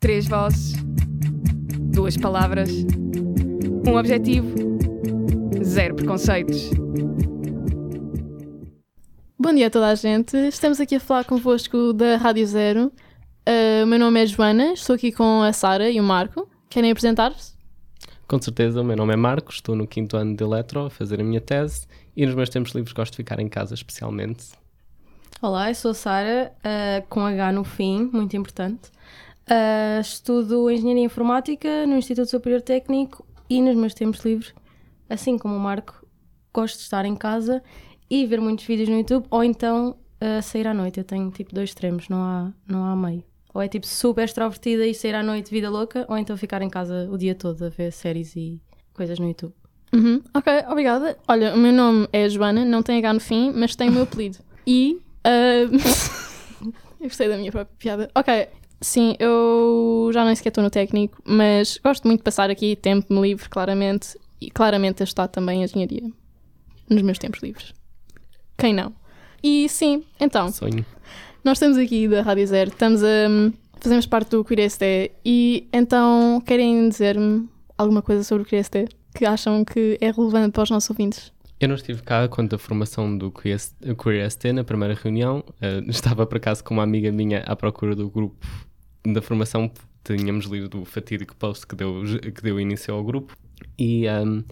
Três vozes, duas palavras, um objetivo, zero preconceitos. Bom dia a toda a gente. Estamos aqui a falar convosco da Rádio Zero. Uh, o meu nome é Joana, estou aqui com a Sara e o Marco. Querem apresentar-se? Com certeza, o meu nome é Marco, estou no quinto ano de Eletro a fazer a minha tese e nos meus tempos livres gosto de ficar em casa especialmente. Olá, eu sou a Sara, uh, com H no fim, muito importante. Uh, estudo Engenharia Informática no Instituto Superior Técnico e nos meus tempos livres, assim como o Marco, gosto de estar em casa e ver muitos vídeos no YouTube ou então uh, sair à noite. Eu tenho tipo dois extremos, não há, não há meio. Ou é tipo super extrovertida e sair à noite vida louca, ou então ficar em casa o dia todo a ver séries e coisas no YouTube. Uhum. Ok, obrigada. Olha, o meu nome é Joana, não tem H no fim, mas tem o meu apelido. E. Uh... eu gostei da minha própria piada. Ok, Sim, eu já nem sequer estou no técnico, mas gosto muito de passar aqui tempo-me livre, claramente, e claramente a estudar também a engenharia nos meus tempos livres. Quem não? E sim, então, Sonho. nós estamos aqui da Rádio Zero, estamos a. fazemos parte do QueerST e então querem dizer-me alguma coisa sobre o QueerST que acham que é relevante para os nossos ouvintes? Eu não estive cá quando a formação do QueerST na primeira reunião. Uh, estava por acaso com uma amiga minha à procura do grupo da formação tínhamos lido o fatídico post que deu, que deu início ao grupo e um,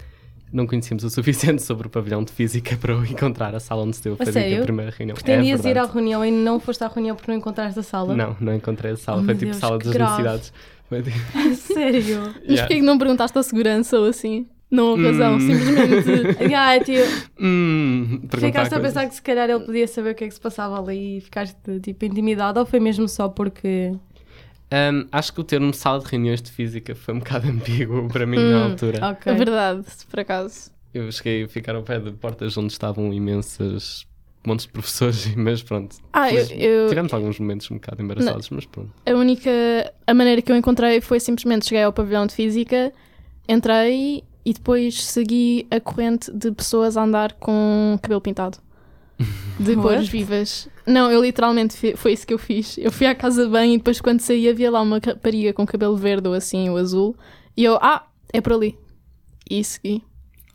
não conhecíamos o suficiente sobre o pavilhão de física para encontrar a sala onde se deu a, a primeira reunião. Pretendias é ir à reunião e não foste à reunião porque não encontraste a sala? Não, não encontrei a sala. Oh, Foi tipo Deus, sala das grave. necessidades. Tipo... Sério? yeah. Mas porquê que não perguntaste a segurança ou assim? Não houve razão, hum. simplesmente. yeah, tipo, hum, ficaste a pensar que se calhar ele podia saber o que é que se passava ali e ficaste tipo intimidado ou foi mesmo só porque um, acho que o termo sala de reuniões de física foi um bocado ambíguo para mim hum, na altura. Okay. É verdade, por acaso. Eu cheguei a ficar ao pé de portas onde estavam imensas montes de professores, mas pronto. Ah, eu, eu, tivemos alguns momentos um bocado embaraçados, não, mas pronto. A única a maneira que eu encontrei foi simplesmente cheguei ao pavilhão de física, entrei e depois segui a corrente de pessoas a andar com cabelo pintado. De cores vivas. Não, eu literalmente foi isso que eu fiz. Eu fui à casa de banho e depois quando saí havia lá uma rapariga com cabelo verde ou assim, ou azul. E eu, ah, é por ali. E segui.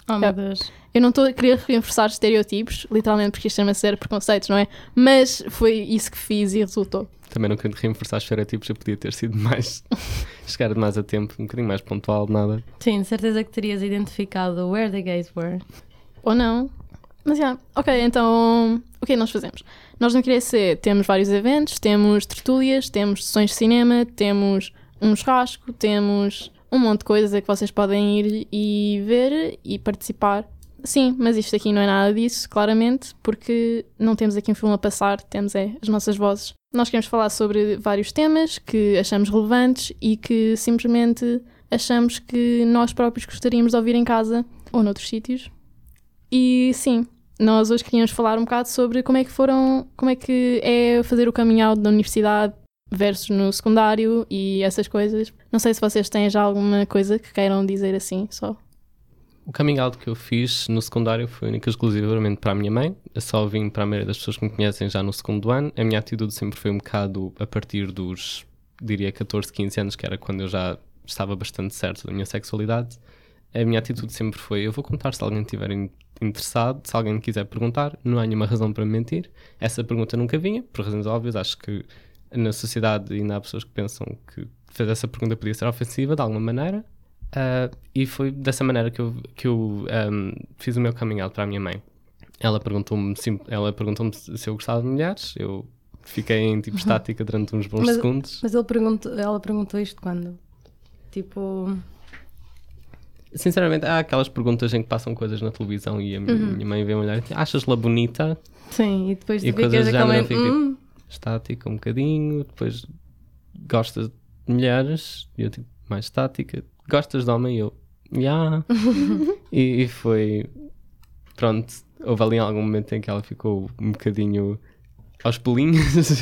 Oh meu Deus. Eu não estou a querer reforçar estereotipos, literalmente porque isto chama-se ser preconceitos, não é? Mas foi isso que fiz e resultou. Também não quero reforçar estereotipos, eu podia ter sido mais. chegar mais a tempo, um bocadinho mais pontual, nada. Sim, de certeza que terias identificado where the gays were. Ou não. Mas yeah. ok, então o que é que nós fazemos? Nós no QRC temos vários eventos, temos tertúlias, temos sessões de cinema, temos um churrasco, temos um monte de coisas a que vocês podem ir e ver e participar. Sim, mas isto aqui não é nada disso, claramente, porque não temos aqui um filme a passar, temos é as nossas vozes. Nós queremos falar sobre vários temas que achamos relevantes e que simplesmente achamos que nós próprios gostaríamos de ouvir em casa ou noutros sítios. E sim, nós hoje queríamos falar um bocado sobre como é que foram, como é que é fazer o coming out da universidade versus no secundário e essas coisas. Não sei se vocês têm já alguma coisa que queiram dizer assim, só. O coming out que eu fiz no secundário foi única exclusivamente para a minha mãe. Eu só vim para a maioria das pessoas que me conhecem já no segundo ano. A minha atitude sempre foi um bocado a partir dos, diria, 14, 15 anos, que era quando eu já estava bastante certo da minha sexualidade. A minha atitude sempre foi: eu vou contar se alguém tiver interessado, se alguém quiser perguntar, não há nenhuma razão para mentir. Essa pergunta nunca vinha, por razões óbvias. Acho que na sociedade ainda há pessoas que pensam que fazer essa pergunta podia ser ofensiva de alguma maneira. Uh, e foi dessa maneira que eu, que eu um, fiz o meu coming out para a minha mãe. Ela perguntou-me ela perguntou se eu gostava de mulheres. Eu fiquei em tipo estática durante uns bons mas, segundos. Mas ele perguntou, ela perguntou isto quando? Tipo. Sinceramente, há aquelas perguntas em que passam coisas na televisão e a uhum. minha mãe vem olhar e diz, achas-la bonita? Sim, e depois e coisas já não tipo, hum. estática um bocadinho, depois gostas de mulheres, e eu tipo, mais estática, gostas de homem? E eu, já. Yeah. e, e foi, pronto, houve ali algum momento em que ela ficou um bocadinho aos pulinhos,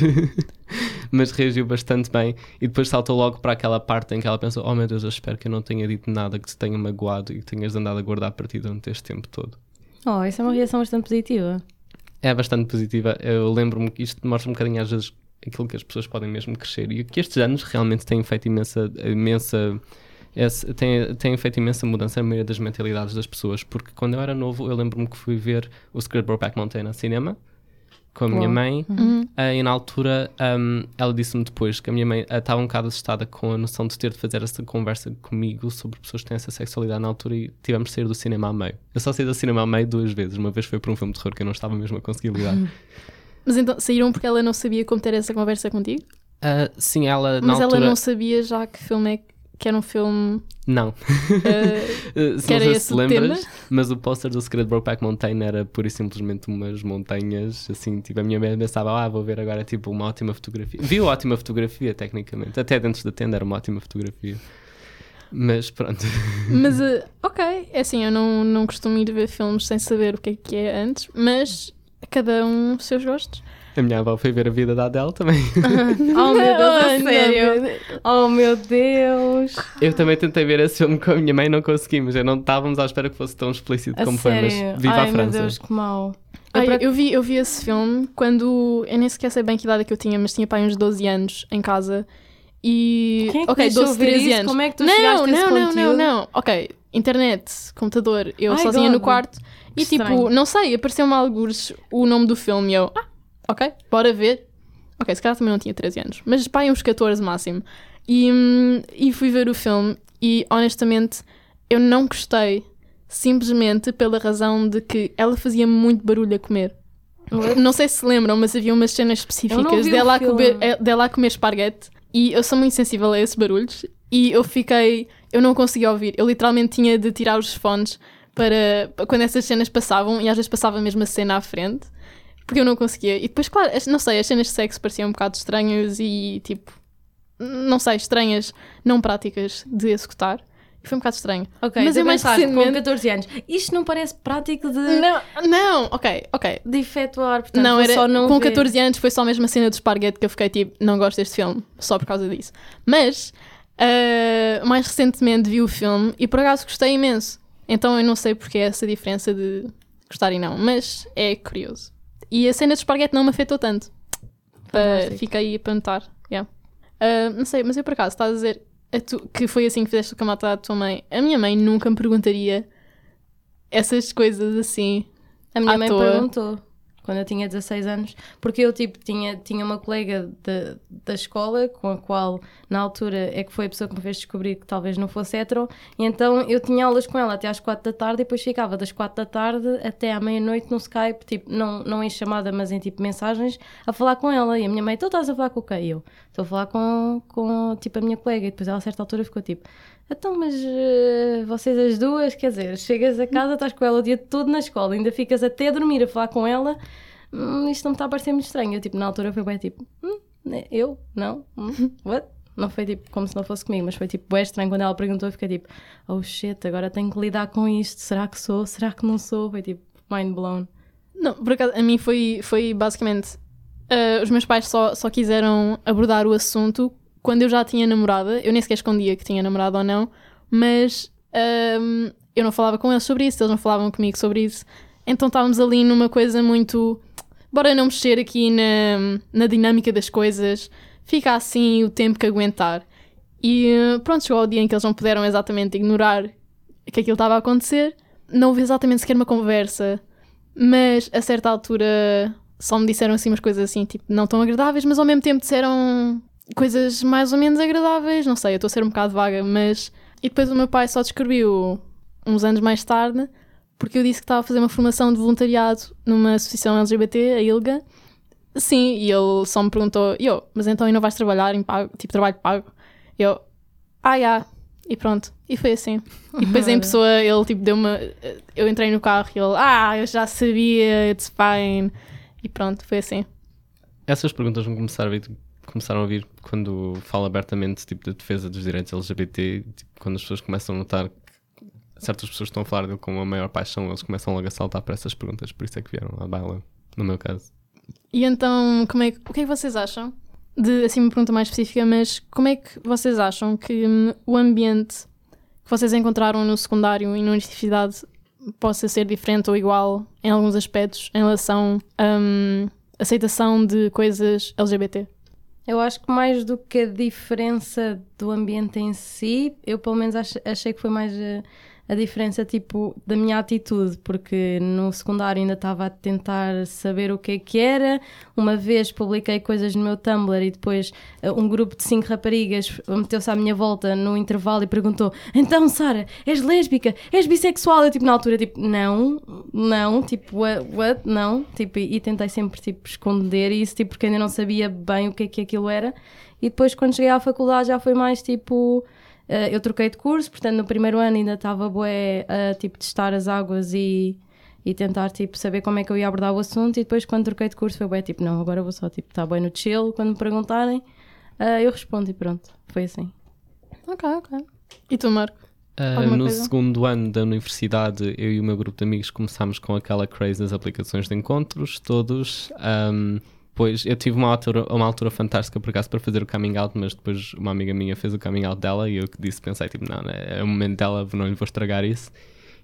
mas reagiu bastante bem. E depois saltou logo para aquela parte em que ela pensou: Oh meu Deus, eu espero que eu não tenha dito nada que te tenha magoado e que tenhas andado a guardar a partir durante este tempo todo. Oh, isso é uma reação bastante positiva. É bastante positiva. Eu lembro-me que isto mostra um bocadinho às vezes aquilo que as pessoas podem mesmo crescer e que estes anos realmente têm feito imensa, imensa esse, tem, tem feito imensa mudança na maioria das mentalidades das pessoas, porque quando eu era novo, eu lembro-me que fui ver o Secret Brokeback Mountain no cinema com a minha Uau. mãe, Uhum. ah, e na altura um, ela disse-me depois que a minha mãe ah, estava um bocado assustada com a noção de ter de fazer essa conversa comigo sobre pessoas que têm essa sexualidade na altura e tivemos de sair do cinema a meio. Eu só saí do cinema a meio duas vezes. Uma vez foi para um filme de terror que eu não estava mesmo a conseguir lidar. Mas então saíram porque ela não sabia como ter essa conversa contigo? Ah, sim, ela na Mas altura. ela não sabia já que filme é que- que era um filme. Não. Uh, se Que não era sei esse se lembras, tema? mas o póster do Secret Brokeback Mountain era pura e simplesmente umas montanhas, assim, tipo, a minha mãe pensava, ah, vou ver agora, tipo, uma ótima fotografia. Vi uma ótima fotografia, tecnicamente, até dentro da tenda era uma ótima fotografia. Mas pronto, mas, eh, ok, é assim, eu não, não costumo ir ver filmes sem saber o que é que é antes, mas cada um os seus gostos. A minha avó foi ver a vida da Adele também. Oh meu Deus, não, sério? meu- Oh meu Deus. Eu também tentei ver esse filme com a minha mãe, não conseguimos, eu não estávamos à espera que fosse tão explícito A como foi, sério? mas viva Ai a meu França. Deus, que. Ai, Eu, eu, vi, eu vi esse filme quando. Eu nem sequer sei bem que idade é que eu tinha, mas tinha pai uns 12 anos em casa. E. Quem é que ok, deixou 12, ver 13 isso? anos. Como é que tu não, chegaste a esse não, não, não, não. Ok, internet, computador, eu Ai, sozinha God. no quarto. E tipo, estranho. não sei, apareceu-me alguns o nome do filme e eu. Ah, ok, bora ver. Ok, se calhar também não tinha 13 anos, mas pai, uns 14 máximo. E, hum, e fui ver o filme e honestamente eu não gostei. Simplesmente pela razão de que ela fazia muito barulho a comer. Não sei se se lembram, mas havia umas cenas específicas dela a, comer, eh, dela a comer esparguete e eu sou muito sensível a esses barulhos e eu fiquei, eu não conseguia ouvir. Eu literalmente tinha de tirar os fones para, para quando essas cenas passavam e às vezes passava mesmo a cena à frente porque eu não conseguia. E depois, claro, não sei, as cenas de sexo pareciam um bocado estranhas e tipo, não sei, estranhas, não práticas de executar. E foi um bocado estranho. Ok, Mas eu mais pensaste com recentemente- 14 anos. Isto não parece prático de, Não, não, ok, ok. de efetuar, portanto, não, era, só não com ver. 14 anos foi só mesmo a cena do esparguete que eu fiquei tipo, não gosto deste filme, só por causa disso. Mas, ah, mais recentemente vi o filme e por acaso gostei imenso. Então eu não sei porque é essa diferença de gostar e não, mas é curioso. E a cena do esparguete não me afetou tanto. Ah, Fantástico. fica aí para notar. yeah. Ah, não sei, mas eu por acaso estás a dizer a tu- que foi assim que fizeste o camata da tua mãe. A minha mãe nunca me perguntaria essas coisas assim. A minha à mãe toa. perguntou quando eu tinha 16 anos, porque eu tipo tinha, tinha uma colega da, da escola com a qual na altura é que foi a pessoa que me fez descobrir que talvez não fosse hetero, e então eu tinha aulas com ela até às 4 da tarde e depois ficava das 4 da tarde até à meia-noite no Skype, tipo, não, não em chamada, mas em tipo mensagens, a falar com ela. E a minha mãe, tu estás a falar com o quê? E eu, estou a falar com, com tipo a minha colega, e depois ela a certa altura ficou tipo. Então, mas eh, vocês as duas, quer dizer, chegas a casa, estás com ela o dia todo na escola, ainda ficas até dormir a falar com ela, hum, isto não me está a parecer muito estranho. Eu, tipo, na altura foi bem tipo, hum, né, eu? Não? Hum, what? Não foi tipo como se não fosse comigo, mas foi tipo bem estranho quando ela perguntou. Eu fiquei tipo, oh shit, agora tenho que lidar com isto. Será que sou? Será que não sou? Foi tipo, mind blown. Não, por acaso, a mim foi, foi basicamente. ah, os meus pais só, só quiseram abordar o assunto quando eu já tinha namorada. Eu nem sequer escondia que tinha namorado ou não, mas ahm, eu não falava com eles sobre isso, eles não falavam comigo sobre isso. Então estávamos ali numa coisa muito. Bora não mexer aqui na, na dinâmica das coisas, fica assim o tempo que aguentar. E ah, pronto, chegou ao dia em que eles não puderam exatamente ignorar que aquilo estava a acontecer. Não houve exatamente sequer uma conversa mas a certa altura só me disseram assim umas coisas assim, tipo, não tão agradáveis, mas ao mesmo tempo disseram coisas mais ou menos agradáveis, não sei, eu estou a ser um bocado vaga, mas. E depois o meu pai só descobriu uns anos mais tarde, porque eu disse que estava a fazer uma formação de voluntariado numa associação LGBT, a ILGA. Sim, e ele só me perguntou, eu, mas então não vais trabalhar em pago, tipo trabalho pago? Eu, ah, já. E pronto, e foi assim. E depois em pessoa ele tipo deu uma. Eu entrei no carro e ele, ah, eu já sabia, it's fine. E pronto, foi assim. Essas perguntas vão começar a vir, começaram a vir quando falo abertamente tipo, da defesa dos direitos LGBT, tipo, quando as pessoas começam a notar que certas pessoas estão a falar dele com a maior paixão, eles começam logo a saltar para essas perguntas, por isso é que vieram à baila, no meu caso. E então, como é que, o que é que vocês acham? De assim uma pergunta mais específica, mas como é que vocês acham que hum, o ambiente que vocês encontraram no secundário e na universidade possa ser diferente ou igual em alguns aspectos em relação à hum, aceitação de coisas LGBT? Eu acho que mais do que a diferença do ambiente em si, eu pelo menos ach- achei que foi mais a, a diferença tipo da minha atitude, porque no secundário ainda estava a tentar saber o que é que era. Uma vez publiquei coisas no meu Tumblr e depois eh, um grupo de cinco raparigas meteu-se à minha volta no intervalo e perguntou: Então, Sara, és lésbica? És bissexual? Eu, tipo, na altura, tipo, não, não, tipo, what? what? Não, tipo, e, tentei sempre, tipo, esconder isso, tipo, porque ainda não sabia bem o que é que aquilo era. E depois, quando cheguei à faculdade, já foi mais tipo. Eh, eu troquei de curso, portanto, no primeiro ano ainda estava bué a tipo, testar as águas e, e tentar tipo, saber como é que eu ia abordar o assunto. E depois, quando troquei de curso, foi bué tipo, não, agora vou só tipo, estar bem no chill. Quando me perguntarem, eh, eu respondo e pronto. Foi assim. Ok, ok. E tu, Marco? Alguma no coisa? segundo ano da universidade, eu e o meu grupo de amigos começámos com aquela craze das aplicações de encontros, todos. ahm, pois eu tive uma altura, uma altura fantástica por acaso para fazer o coming out, mas depois uma amiga minha fez o coming out dela e eu que disse, pensei, tipo, não, né, é o momento dela, não lhe vou estragar isso.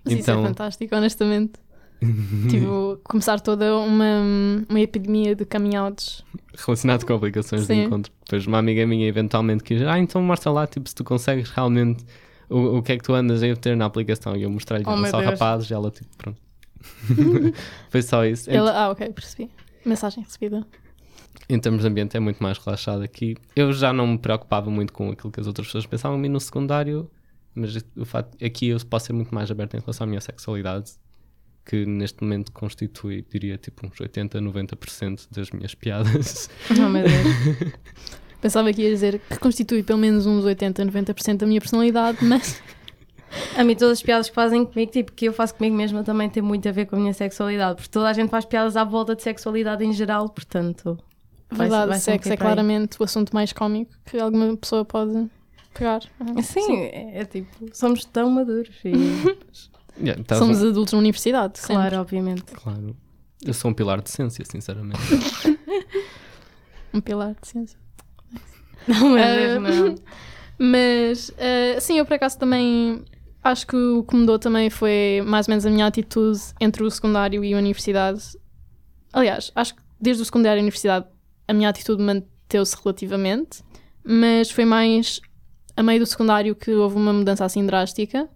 Mas isso é Então- fantástico, honestamente. tipo, começar toda uma, uma epidemia de coming outs. relacionado com aplicações Sim. de encontro. Depois uma amiga minha eventualmente quis, ah, então mostra lá, tipo, se tu consegues realmente o, o que é que tu andas a ter na aplicação. E eu mostrei-lhe, Oh, só Deus. rapazes, e ela, tipo, pronto. Foi só isso. Ela, ah, ok, percebi. Mensagem recebida. Em termos de ambiente é muito mais relaxado aqui. Eu já não me preocupava muito com aquilo que as outras pessoas pensavam mim no secundário, mas o facto aqui eu posso ser muito mais aberto em relação à minha sexualidade, que neste momento constitui, diria, tipo, uns 80, 90% das minhas piadas. Oh meu Deus. Pensava que ia dizer que constitui pelo menos uns 80, 90% da minha personalidade, mas A mim, todas as piadas que fazem comigo, tipo, que eu faço comigo mesma, também tem muito a ver com a minha sexualidade. Porque toda a gente faz piadas à volta de sexualidade em geral, portanto. Verdade, vai sexo sempre é claramente o assunto mais cómico que alguma pessoa pode pegar. Ah, Sim, É, é tipo, somos tão maduros. E, Yeah, Somos adultos na universidade, sempre. claro, obviamente. Claro. Eu sou um pilar de ciência, sinceramente. Um pilar de ciência. Não, meu Ah, Deus, não. Mas, eh, sim, eu por acaso também acho que o que mudou também foi mais ou menos a minha atitude entre o secundário e a universidade. Aliás, acho que desde o secundário e a universidade a minha atitude manteve-se relativamente, mas foi mais a meio do secundário que houve uma mudança assim drástica,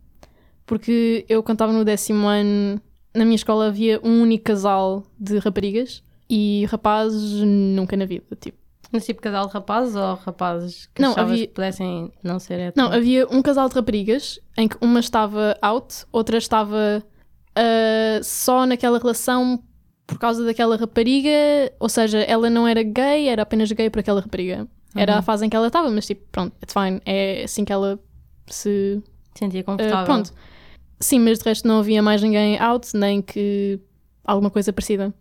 porque eu, quando estava no décimo ano, na minha escola havia um único casal de raparigas e rapazes nunca na vida, tipo. Mas tipo casal de rapazes ou rapazes que Não, havia- que pudessem não ser? Não, havia um casal de raparigas em que uma estava out, outra estava ah, só naquela relação por causa daquela rapariga, ou seja, ela não era gay, era apenas gay por aquela rapariga. Era a fase em que ela estava, mas tipo, pronto, it's fine. É assim que ela se. Sentia ah, confortável. pronto. Sim, mas de resto não havia mais ninguém out, nem que alguma coisa parecida.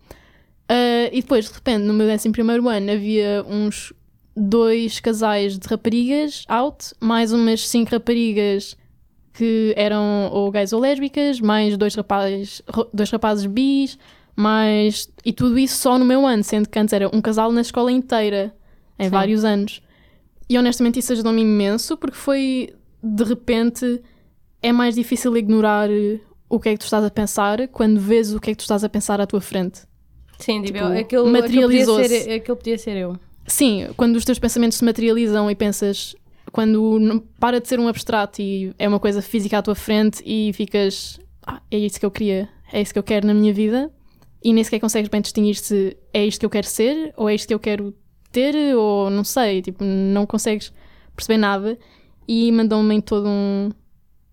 Ah, e depois, de repente, no meu 11 ano, havia uns dois casais de raparigas out, mais umas cinco raparigas que eram ou gays ou lésbicas, mais dois rapazes, dois rapazes bis, mais. E tudo isso só no meu ano, sendo que antes era um casal na escola inteira, em Sim. vários anos. E honestamente isso ajudou-me imenso, porque foi de repente é mais difícil ignorar o que é que tu estás a pensar quando vês o que é que tu estás a pensar à tua frente. Sim, tipo, Tipo, aquilo, materializou-se. ser, aquilo podia ser eu. Sim, quando os teus pensamentos se materializam e pensas, quando para de ser um abstrato e é uma coisa física à tua frente e ficas, ah, é isso que eu queria, é isso que eu quero na minha vida, e nem sequer consegues bem distinguir se é isto que eu quero ser ou é isto que eu quero ter, ou não sei, tipo, não consegues perceber nada, e mandou-me em todo um,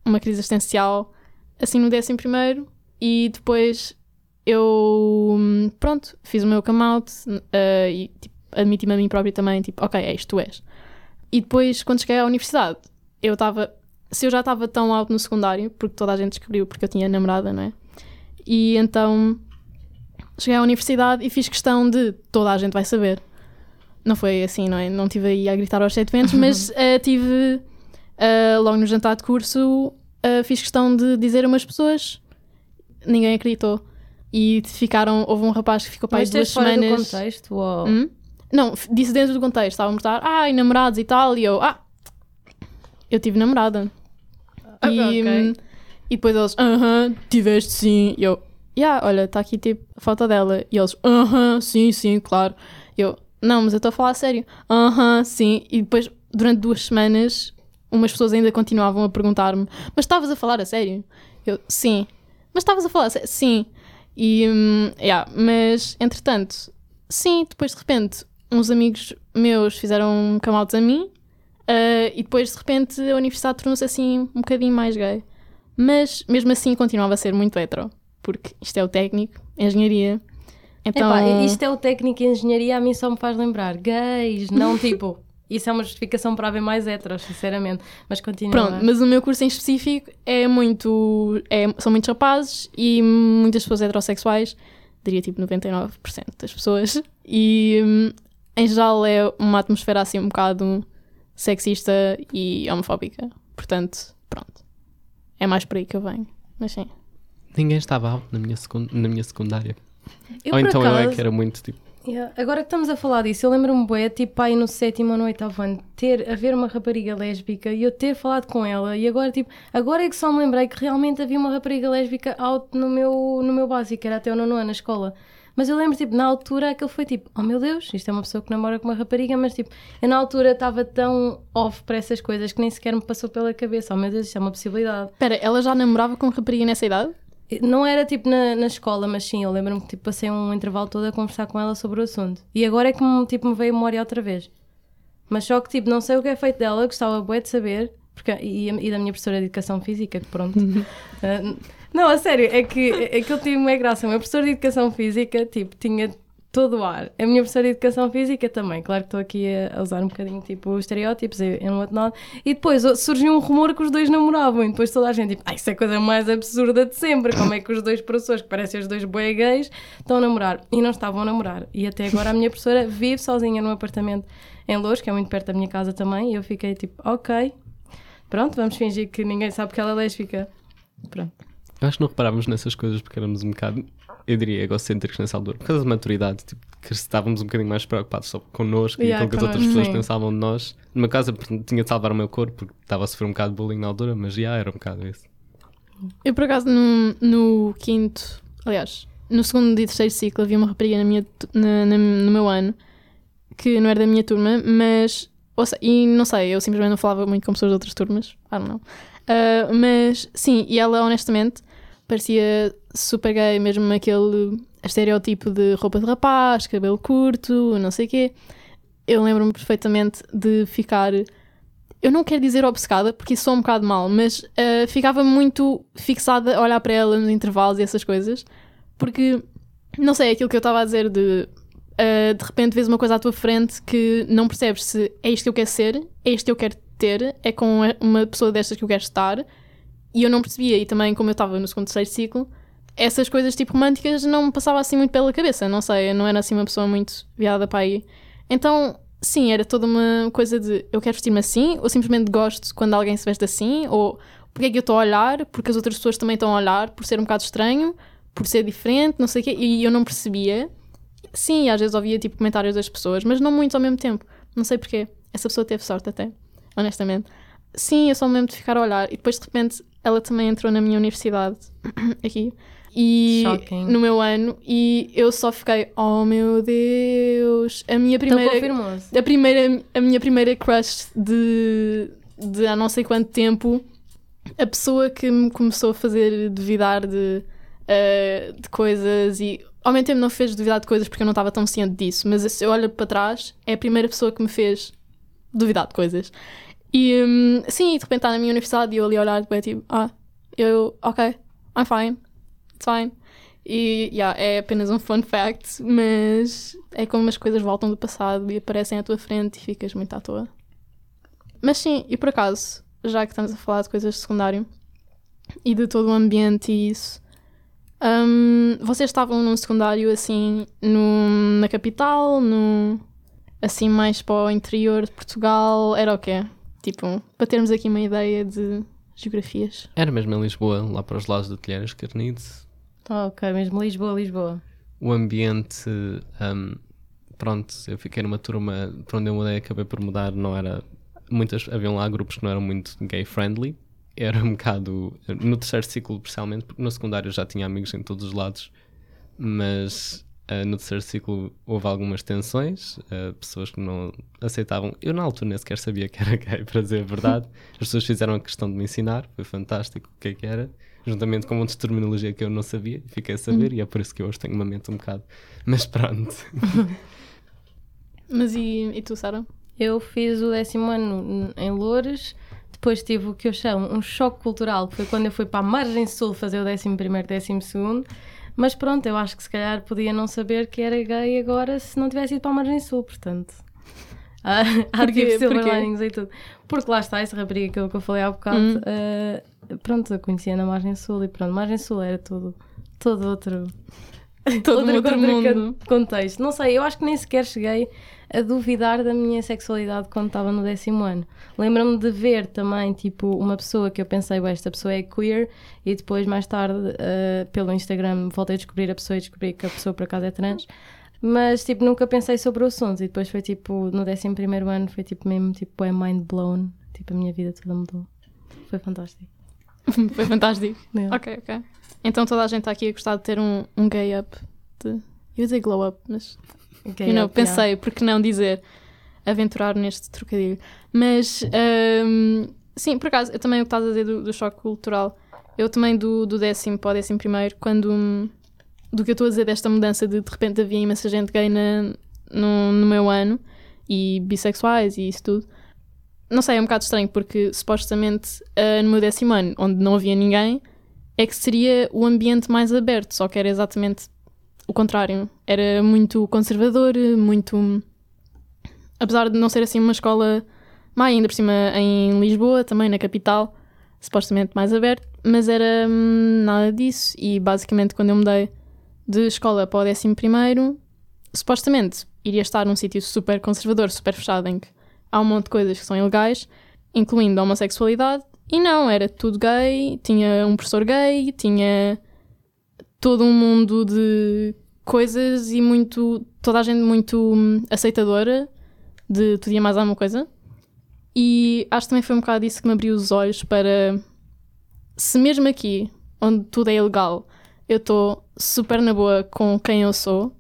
uma crise existencial, assim no décimo primeiro, e depois eu, hum, pronto, fiz o meu come out eh, e tipo, admiti-me a mim própria também, tipo, ok, é isto, tu és. E depois, quando cheguei à universidade, eu estava, se eu já estava tão alto no secundário, porque toda a gente descobriu porque eu tinha namorada, não é? E então cheguei à universidade e fiz questão de toda a gente vai saber. Não foi assim, não é? Não estive aí a gritar aos sete ventos, mas eh, tive eh, logo no jantar de curso, eh, fiz questão de dizer a umas pessoas, ninguém acreditou. E ficaram, houve um rapaz que ficou para aí duas fora semanas. do contexto? Ou... Hum? Não, disse dentro do contexto. Estavam a mostrar, ai, namorados e tal. E eu, ah, eu tive namorada. Ah, e, ok. hum, e depois eles, aham, tiveste sim. E eu, yeah, olha, está aqui tipo a foto dela. E eles, aham, sim, sim, claro. Eu, não, mas eu estou a falar a sério. Aham, sim. E depois, durante duas semanas, umas pessoas ainda continuavam a perguntar-me: Mas estavas a falar a sério? Eu, sim. Mas estavas a falar a sério? Sim. E, hum, yeah, mas, entretanto, sim, depois de repente, uns amigos meus fizeram come out a mim ah, e depois de repente a universidade tornou-se assim um bocadinho mais gay. Mas mesmo assim continuava a ser muito hetero, porque isto é o técnico, engenharia. Então, Epá, isto é o técnico em engenharia, a mim só me faz lembrar gays, não tipo. Isso é uma justificação para haver mais heteros, sinceramente. Mas continua. Pronto, mas o meu curso em específico é muito. é- são muitos rapazes e muitas pessoas heterossexuais, diria tipo 99% das pessoas. E hum, em geral é uma atmosfera assim um bocado sexista e homofóbica. Portanto, pronto. É mais por aí que eu venho. Mas sim. Ninguém estava alto na minha, secund- na minha secundária. Eu, Ou então eu é acaso- que era muito tipo. Yeah, Agora que estamos a falar disso, eu lembro-me bué, tipo, aí no sétimo ou no oitavo ano, ter, haver uma rapariga lésbica e eu ter falado com ela e agora, tipo, agora é que só me lembrei que realmente havia uma rapariga lésbica out no meu, no meu básico, era até o nono ano na escola. Mas eu lembro, tipo, na altura aquele foi tipo, oh meu Deus, isto é uma pessoa que namora com uma rapariga, mas tipo, eu na altura estava tão off para essas coisas que nem sequer me passou pela cabeça, oh meu Deus, isto é uma possibilidade. Espera, ela já namorava com rapariga nessa idade? Não era tipo na, na escola, mas sim, eu lembro-me que tipo, passei um intervalo todo a conversar com ela sobre o assunto. E agora é que me, tipo, me veio a memória outra vez. Mas só que tipo, não sei o que é feito dela, gostava bué de saber, porque, e, e da minha professora de Educação Física, que pronto. Ah, não, a sério, é que, é que eu tive uma graça. O meu professor de Educação Física, tipo, tinha todo o ar. A minha professora de Educação Física também. Claro que estou aqui a, usar um bocadinho, tipo, os estereótipos e, e whatnot. E depois surgiu um rumor que os dois namoravam. E depois toda a gente, tipo, ah, isso é a coisa mais absurda de sempre. Como é que os dois professores, que parecem os dois bué gays, estão a namorar? E não estavam a namorar. E até agora a minha professora vive sozinha num apartamento em Louros, que é muito perto da minha casa também. E eu fiquei tipo, ok, pronto, vamos fingir que ninguém sabe que ela é lésbica. Pronto. Acho que não reparávamos nessas coisas porque éramos um bocado, eu diria, egocêntricos nessa altura. Por causa da maturidade, tipo, que estávamos um bocadinho mais preocupados só connosco Yeah, e com o que as outras pessoas sim. pensavam de nós. Caso, eu tinha de salvar o meu corpo porque estava a sofrer um bocado de bullying na altura, mas já era um bocado isso. Eu, por acaso, no, no quinto, aliás, no segundo e terceiro ciclo, havia uma rapariga na minha, na- na- no meu ano que não era da minha turma, mas. e não sei, eu simplesmente não falava muito com pessoas de outras turmas. I don't know. Ah, mas, sim, e ela, honestamente, parecia super gay, mesmo aquele estereótipo de roupa de rapaz, cabelo curto, não sei o quê. Eu lembro-me perfeitamente de ficar eu não quero dizer obcecada, porque isso soa um bocado mal, mas ah, ficava muito fixada a olhar para ela nos intervalos e essas coisas, porque, não sei, é aquilo que eu estava a dizer de ah, de repente vês uma coisa à tua frente que não percebes se é isto que eu quero ser, é isto que eu quero ter, é com uma pessoa destas que eu quero estar, e eu não percebia, e também como eu estava no segundo, terceiro ciclo, essas coisas tipo românticas não me passavam assim muito pela cabeça, não sei, eu não era assim uma pessoa muito viada para aí. Então, sim, era toda uma coisa de eu quero vestir-me assim, ou simplesmente gosto quando alguém se veste assim, ou porque é que eu estou a olhar, porque as outras pessoas também estão a olhar, por ser um bocado estranho, por ser diferente, não sei o quê, e eu não percebia. Sim, às vezes ouvia tipo comentários das pessoas, mas não muitos ao mesmo tempo. Não sei porquê. Essa pessoa teve sorte até, honestamente. Sim, eu só me lembro de ficar a olhar, e depois de repente ela também entrou na minha universidade, aqui, e Shocking. no meu ano, e eu só fiquei, oh meu Deus, a minha Então primeira a, primeira, a minha primeira crush de, de há não sei quanto tempo, a pessoa que me começou a fazer duvidar de, eh, de coisas e ao mesmo tempo não fez duvidar de coisas porque eu não estava tão ciente disso, mas se eu olho para trás, é a primeira pessoa que me fez duvidar de coisas. E hum, sim, de repente está na minha universidade e eu ali a olhar, bem, tipo, ah, eu, ok, I'm fine, it's fine. E yeah, é apenas um fun fact, mas é como as coisas voltam do passado e aparecem à tua frente e ficas muito à toa. Mas sim, e por acaso, já que estamos a falar de coisas de secundário e de todo o ambiente e isso, hum, vocês estavam num secundário assim no, na capital, no, assim mais para o interior de Portugal, era o quê? Tipo, para termos aqui uma ideia de geografias. Era mesmo em Lisboa, lá para os lados do Telheiras Carnide. Ah, ok, mesmo Lisboa, Lisboa. O ambiente, hum, pronto, eu fiquei numa turma, para onde eu mudei, acabei por mudar, não era. Muitas, haviam lá grupos que não eram muito gay friendly. Era um bocado. No terceiro ciclo, especialmente, porque no secundário eu já tinha amigos em todos os lados, mas Uh, no terceiro ciclo houve algumas tensões, uh, pessoas que não aceitavam. Eu, na altura, nem sequer sabia que era gay, para dizer a verdade. As pessoas fizeram a questão de me ensinar, foi fantástico o que é que era, juntamente com muita terminologia que eu não sabia, fiquei a saber, uhum. e é por isso que hoje tenho uma mente um bocado. Mas pronto. Mas e, e tu, Sara? Eu fiz o décimo ano em Loures, depois tive o que eu chamo um choque cultural, que foi quando eu fui para a Margem Sul fazer o décimo primeiro, décimo segundo. Mas pronto, eu acho que se calhar podia não saber que era gay agora se não tivesse ido para a Margem Sul, portanto. Há, há tipo silver linings e tudo. Porque lá está essa rapariga aquilo que eu falei há bocado. Hum. Uh, pronto, eu conhecia na Margem Sul e pronto, Margem Sul era tudo, todo outro. Todo outro, outro mundo. contexto. Não sei, eu acho que nem sequer cheguei a duvidar da minha sexualidade quando estava no décimo ano. Lembro-me de ver também, tipo, uma pessoa que eu pensei, esta pessoa é queer, e depois, mais tarde, uh, pelo Instagram, voltei a descobrir a pessoa e descobri que a pessoa por acaso é trans. Mas, tipo, nunca pensei sobre o assunto. E depois foi, tipo, no décimo primeiro ano, foi, tipo, mesmo, tipo, é mind blown. Tipo, a minha vida toda mudou. Foi fantástico. foi fantástico. É. Ok, ok. Então toda a gente está aqui a gostar de ter um, um gay up. De... Eu ia dizer glow up, mas Okay, you know, pensei, porque não dizer aventurar neste trocadilho. Mas um, sim, por acaso, eu também o que estás a dizer do, do, choque cultural, eu também do, do décimo para o décimo primeiro, quando do que eu estou a dizer desta mudança de de repente havia imensa gente gay na, no, no meu ano e bissexuais e isso tudo. Não sei, é um bocado estranho porque supostamente uh, no meu décimo ano, onde não havia ninguém, é que seria o ambiente mais aberto, só que era exatamente o contrário. Era muito conservador, muito. Apesar de não ser assim uma escola má, ainda por cima em Lisboa, também na capital, supostamente mais aberto, mas era hum, nada disso. E basicamente, quando eu mudei de escola para o décimo primeiro, supostamente iria estar num sítio super conservador, super fechado, em que há um monte de coisas que são ilegais, incluindo a homossexualidade, e não, era tudo gay, tinha um professor gay, tinha todo um mundo de coisas e muito. toda a gente muito hum, aceitadora de tudo e mais alguma coisa. E acho que também foi um bocado isso que me abriu os olhos para. Se mesmo aqui, onde tudo é ilegal, eu estou super na boa com quem eu sou,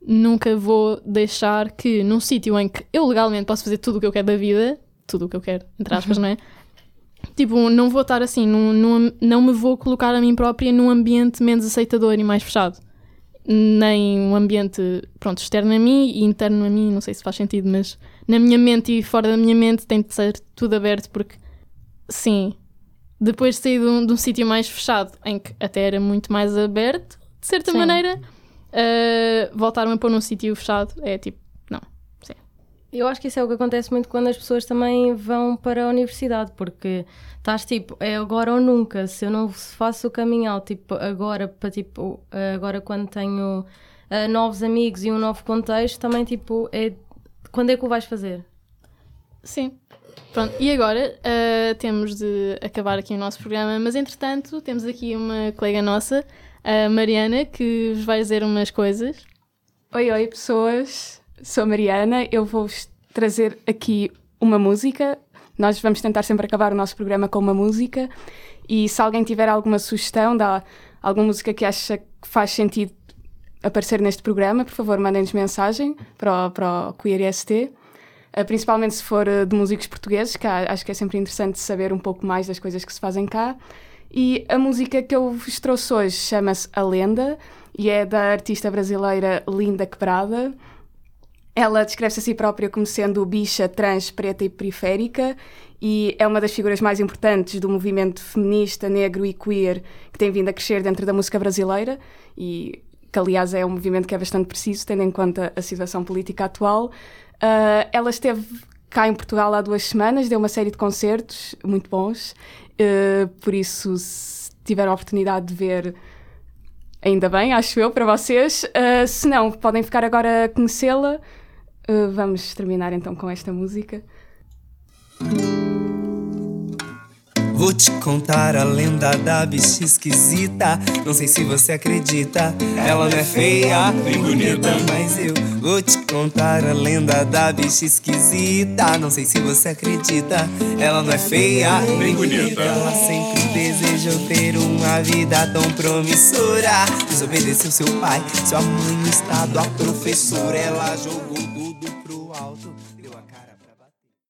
nunca vou deixar que num sítio em que eu legalmente posso fazer tudo o que eu quero da vida, tudo o que eu quero, entre aspas, não é? Tipo, não vou estar assim, num, num, não me vou colocar a mim própria num ambiente menos aceitador e mais fechado. Nem um ambiente, pronto, externo a mim e interno a mim, não sei se faz sentido, mas na minha mente e fora da minha mente tem de ser tudo aberto, porque, sim, depois de sair de um, um sítio mais fechado, em que até era muito mais aberto, de certa sim. maneira, uh, voltar-me a pôr num sítio fechado é tipo, eu acho que isso é o que acontece muito quando as pessoas também vão para a universidade, porque estás tipo, é agora ou nunca. Se eu não faço o caminho out, tipo, agora, para tipo, agora quando tenho uh, novos amigos e um novo contexto, também tipo, é quando é que o vais fazer? Sim. Pronto, e agora uh, temos de acabar aqui o nosso programa, mas entretanto temos aqui uma colega nossa, a Mariana, que vos vai dizer umas coisas. Oi, oi, pessoas sou a Mariana, eu vou-vos trazer aqui uma música. Nós vamos tentar sempre acabar o nosso programa com uma música e se alguém tiver alguma sugestão, dá alguma música que acha que faz sentido aparecer neste programa, por favor, mandem-nos mensagem para o, para o ST. Uh, principalmente se for uh, de músicos portugueses, que acho que é sempre interessante saber um pouco mais das coisas que se fazem cá. E a música que eu vos trouxe hoje chama-se A Lenda e é da artista brasileira Linda Quebrada. Ela descreve-se a si própria como sendo bicha, trans, preta e periférica e é uma das figuras mais importantes do movimento feminista, negro e queer que tem vindo a crescer dentro da música brasileira e que, aliás, é um movimento que é bastante preciso, tendo em conta a situação política atual. Uh, ela esteve cá em Portugal há duas semanas, deu uma série de concertos muito bons, uh, por isso, se tiveram a oportunidade de ver ainda bem, acho eu, para vocês. Uh, se não, podem ficar agora a conhecê-la. Uh, vamos terminar então com esta música. Vou te contar a lenda da bicha esquisita. Não sei se você acredita, ela não é feia nem bonita, mas eu vou te contar a lenda da bicha esquisita. Não sei se você acredita, ela não é feia nem bonita. Ela sempre desejou ter uma vida tão promissora. Desobedeceu seu pai, sua mãe, o estado, a professora. Ela jogou